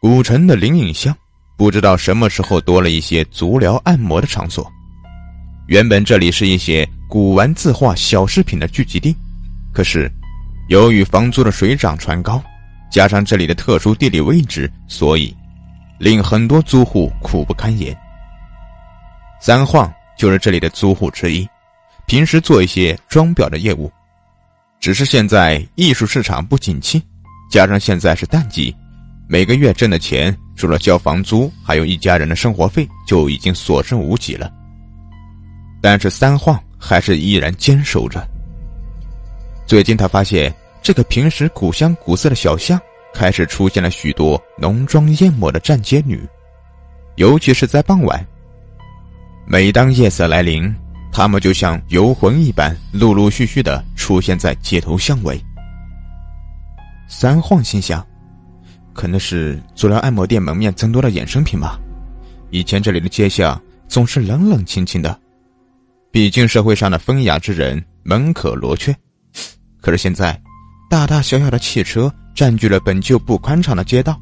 古城的灵隐巷，不知道什么时候多了一些足疗按摩的场所。原本这里是一些古玩字画、小饰品的聚集地，可是由于房租的水涨船高，加上这里的特殊地理位置，所以令很多租户苦不堪言。三晃就是这里的租户之一，平时做一些装裱的业务。只是现在艺术市场不景气，加上现在是淡季，每个月挣的钱除了交房租，还有一家人的生活费，就已经所剩无几了。但是三晃还是依然坚守着。最近他发现，这个平时古香古色的小巷，开始出现了许多浓妆艳抹的站街女，尤其是在傍晚。每当夜色来临，他们就像游魂一般，陆陆续续的出现在街头巷尾。三晃心想，可能是足疗按摩店门面增多的衍生品吧。以前这里的街巷总是冷冷清清的。毕竟社会上的风雅之人门可罗雀，可是现在，大大小小的汽车占据了本就不宽敞的街道，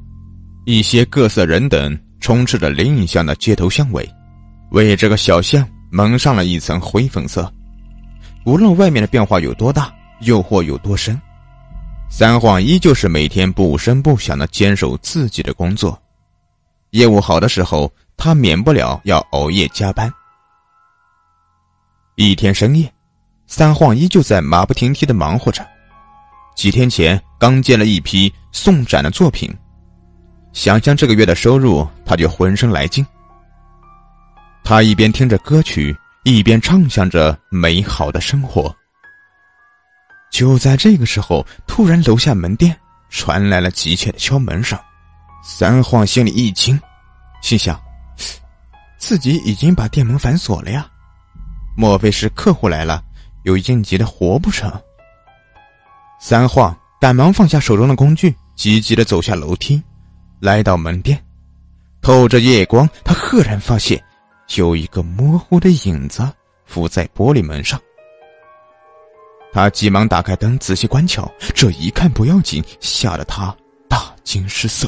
一些各色人等充斥着灵隐巷的街头巷尾，为这个小巷蒙上了一层灰粉色。无论外面的变化有多大，诱惑有多深，三晃依旧是每天不声不响的坚守自己的工作。业务好的时候，他免不了要熬夜加班。一天深夜，三晃依旧在马不停蹄的忙活着。几天前刚接了一批送展的作品，想想这个月的收入，他就浑身来劲。他一边听着歌曲，一边畅想着美好的生活。就在这个时候，突然楼下门店传来了急切的敲门声。三晃心里一惊，心想：自己已经把店门反锁了呀。莫非是客户来了，有应急的活不成？三晃赶忙放下手中的工具，急急的走下楼梯，来到门店。透着夜光，他赫然发现有一个模糊的影子浮在玻璃门上。他急忙打开灯，仔细观瞧。这一看不要紧，吓得他大惊失色。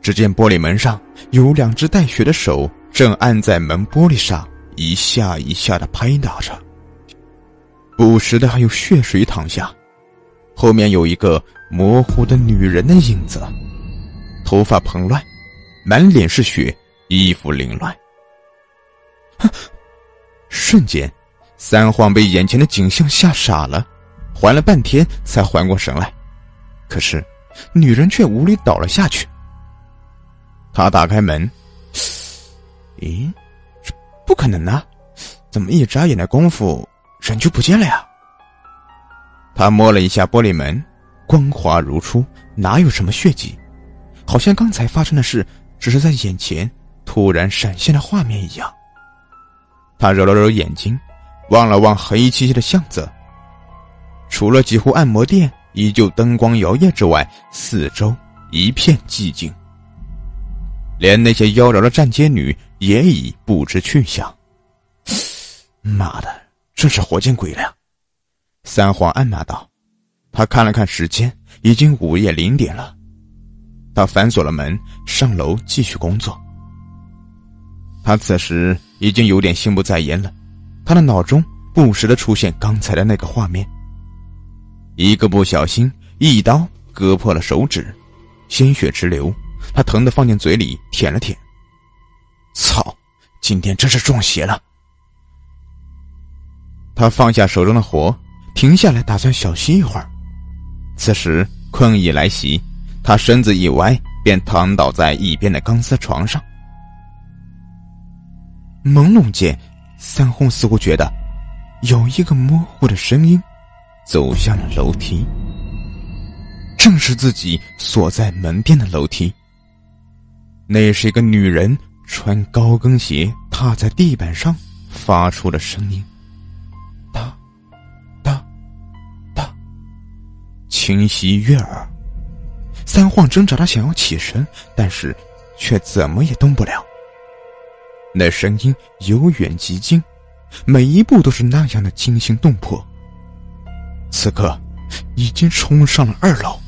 只见玻璃门上有两只带血的手正按在门玻璃上。一下一下的拍打着，不时的还有血水淌下，后面有一个模糊的女人的影子，头发蓬乱，满脸是血，衣服凌乱。瞬间，三晃被眼前的景象吓傻了，缓了半天才缓过神来，可是女人却无力倒了下去。他打开门，咦？不可能啊！怎么一眨眼的功夫，人就不见了呀？他摸了一下玻璃门，光滑如初，哪有什么血迹？好像刚才发生的事只是在眼前突然闪现的画面一样。他揉了揉眼睛，望了望黑漆漆的巷子，除了几户按摩店依旧灯光摇曳之外，四周一片寂静。连那些妖娆的站街女也已不知去向。妈的，这是活见鬼了！三皇暗骂道。他看了看时间，已经午夜零点了。他反锁了门，上楼继续工作。他此时已经有点心不在焉了，他的脑中不时的出现刚才的那个画面。一个不小心，一刀割破了手指，鲜血直流。他疼得放进嘴里舔了舔。操，今天真是中邪了。他放下手中的活，停下来打算小息一会儿。此时困意来袭，他身子一歪，便躺倒在一边的钢丝床上。朦胧间，三红似乎觉得有一个模糊的声音走向了楼梯，正是自己所在门店的楼梯。那是一个女人穿高跟鞋踏在地板上发出的声音，哒，哒，哒，清晰悦耳。三晃挣扎着想要起身，但是却怎么也动不了。那声音由远及近，每一步都是那样的惊心动魄。此刻，已经冲上了二楼。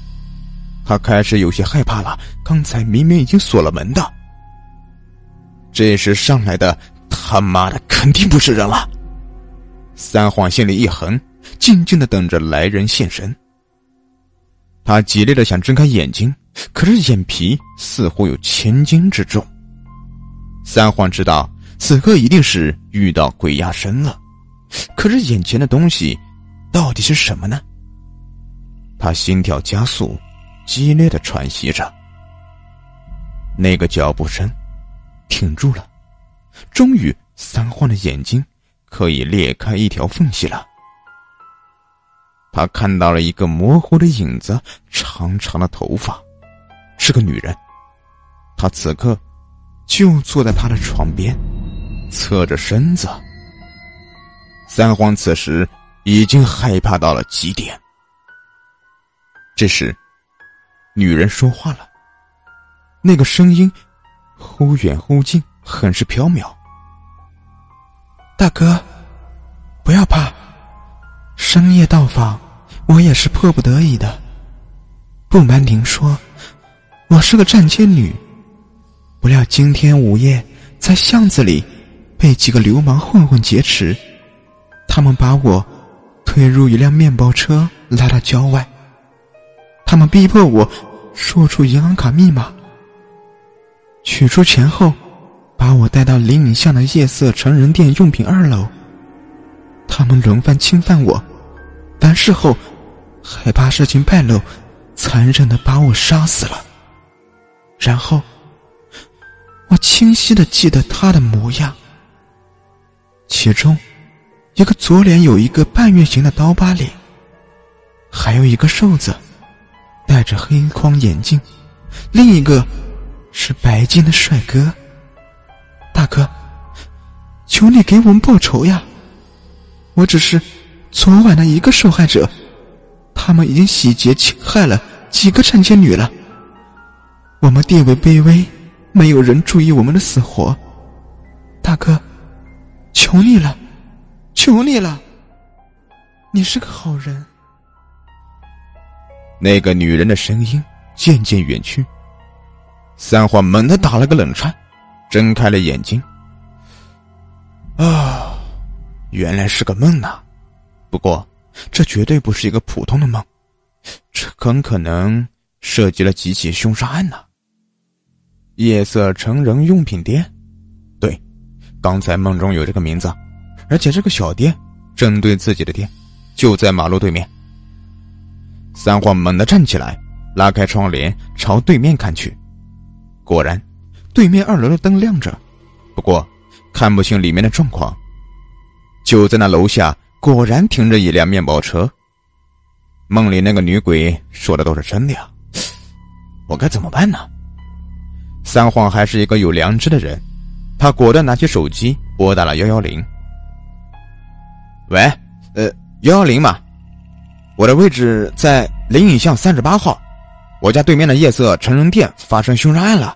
他开始有些害怕了。刚才明明已经锁了门的，这时上来的他妈的肯定不是人了。三晃心里一横，静静的等着来人现身。他极力的想睁开眼睛，可是眼皮似乎有千斤之重。三晃知道此刻一定是遇到鬼压身了，可是眼前的东西到底是什么呢？他心跳加速，激烈的喘息着。那个脚步声停住了，终于，三晃的眼睛。可以裂开一条缝隙了。他看到了一个模糊的影子，长长的头发，是个女人。她此刻就坐在他的床边，侧着身子。三皇此时已经害怕到了极点。这时，女人说话了，那个声音忽远忽近，很是飘渺。大哥，不要怕，深夜到访，我也是迫不得已的。不瞒您说，我是个站街女，不料今天午夜在巷子里被几个流氓混混劫持，他们把我推入一辆面包车，拉到郊外，他们逼迫我说出银行卡密码，取出钱后。把我带到灵隐巷的夜色成人店用品二楼。他们轮番侵犯我，完事后，害怕事情败露，残忍的把我杀死了。然后，我清晰的记得他的模样。其中，一个左脸有一个半月形的刀疤脸，还有一个瘦子，戴着黑框眼镜，另一个是白净的帅哥。大哥，求你给我们报仇呀！我只是昨晚的一个受害者，他们已经洗劫侵害了几个站街女了。我们地位卑微，没有人注意我们的死活。大哥，求你了，求你了！你是个好人。那个女人的声音渐渐远去，三花猛地打了个冷颤。睁开了眼睛，啊，原来是个梦呐！不过，这绝对不是一个普通的梦，这很可能涉及了几起凶杀案呢。夜色成人用品店，对，刚才梦中有这个名字，而且这个小店正对自己的店，就在马路对面。三晃猛地站起来，拉开窗帘，朝对面看去，果然。对面二楼的灯亮着，不过看不清里面的状况。就在那楼下，果然停着一辆面包车。梦里那个女鬼说的都是真的呀，我该怎么办呢？三晃还是一个有良知的人，他果断拿起手机拨打了幺幺零。喂，呃，幺幺零嘛，我的位置在灵隐巷三十八号，我家对面的夜色成人店发生凶杀案了。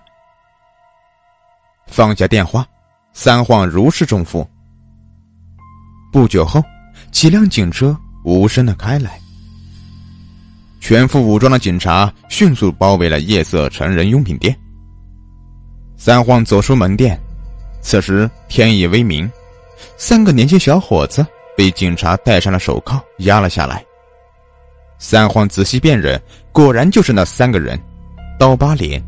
放下电话，三晃如释重负。不久后，几辆警车无声的开来，全副武装的警察迅速包围了夜色成人用品店。三晃走出门店，此时天已微明，三个年轻小伙子被警察戴上了手铐，压了下来。三晃仔细辨认，果然就是那三个人：刀疤脸，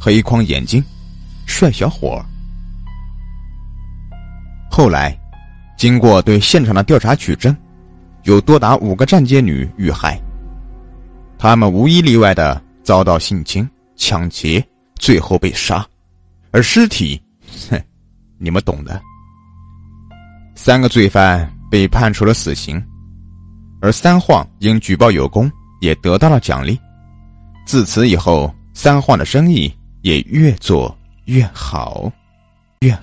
黑框眼睛。帅小伙。后来，经过对现场的调查取证，有多达五个站街女遇害，他们无一例外的遭到性侵、抢劫，最后被杀，而尸体，哼，你们懂的。三个罪犯被判处了死刑，而三晃因举报有功，也得到了奖励。自此以后，三晃的生意也越做。越好，越。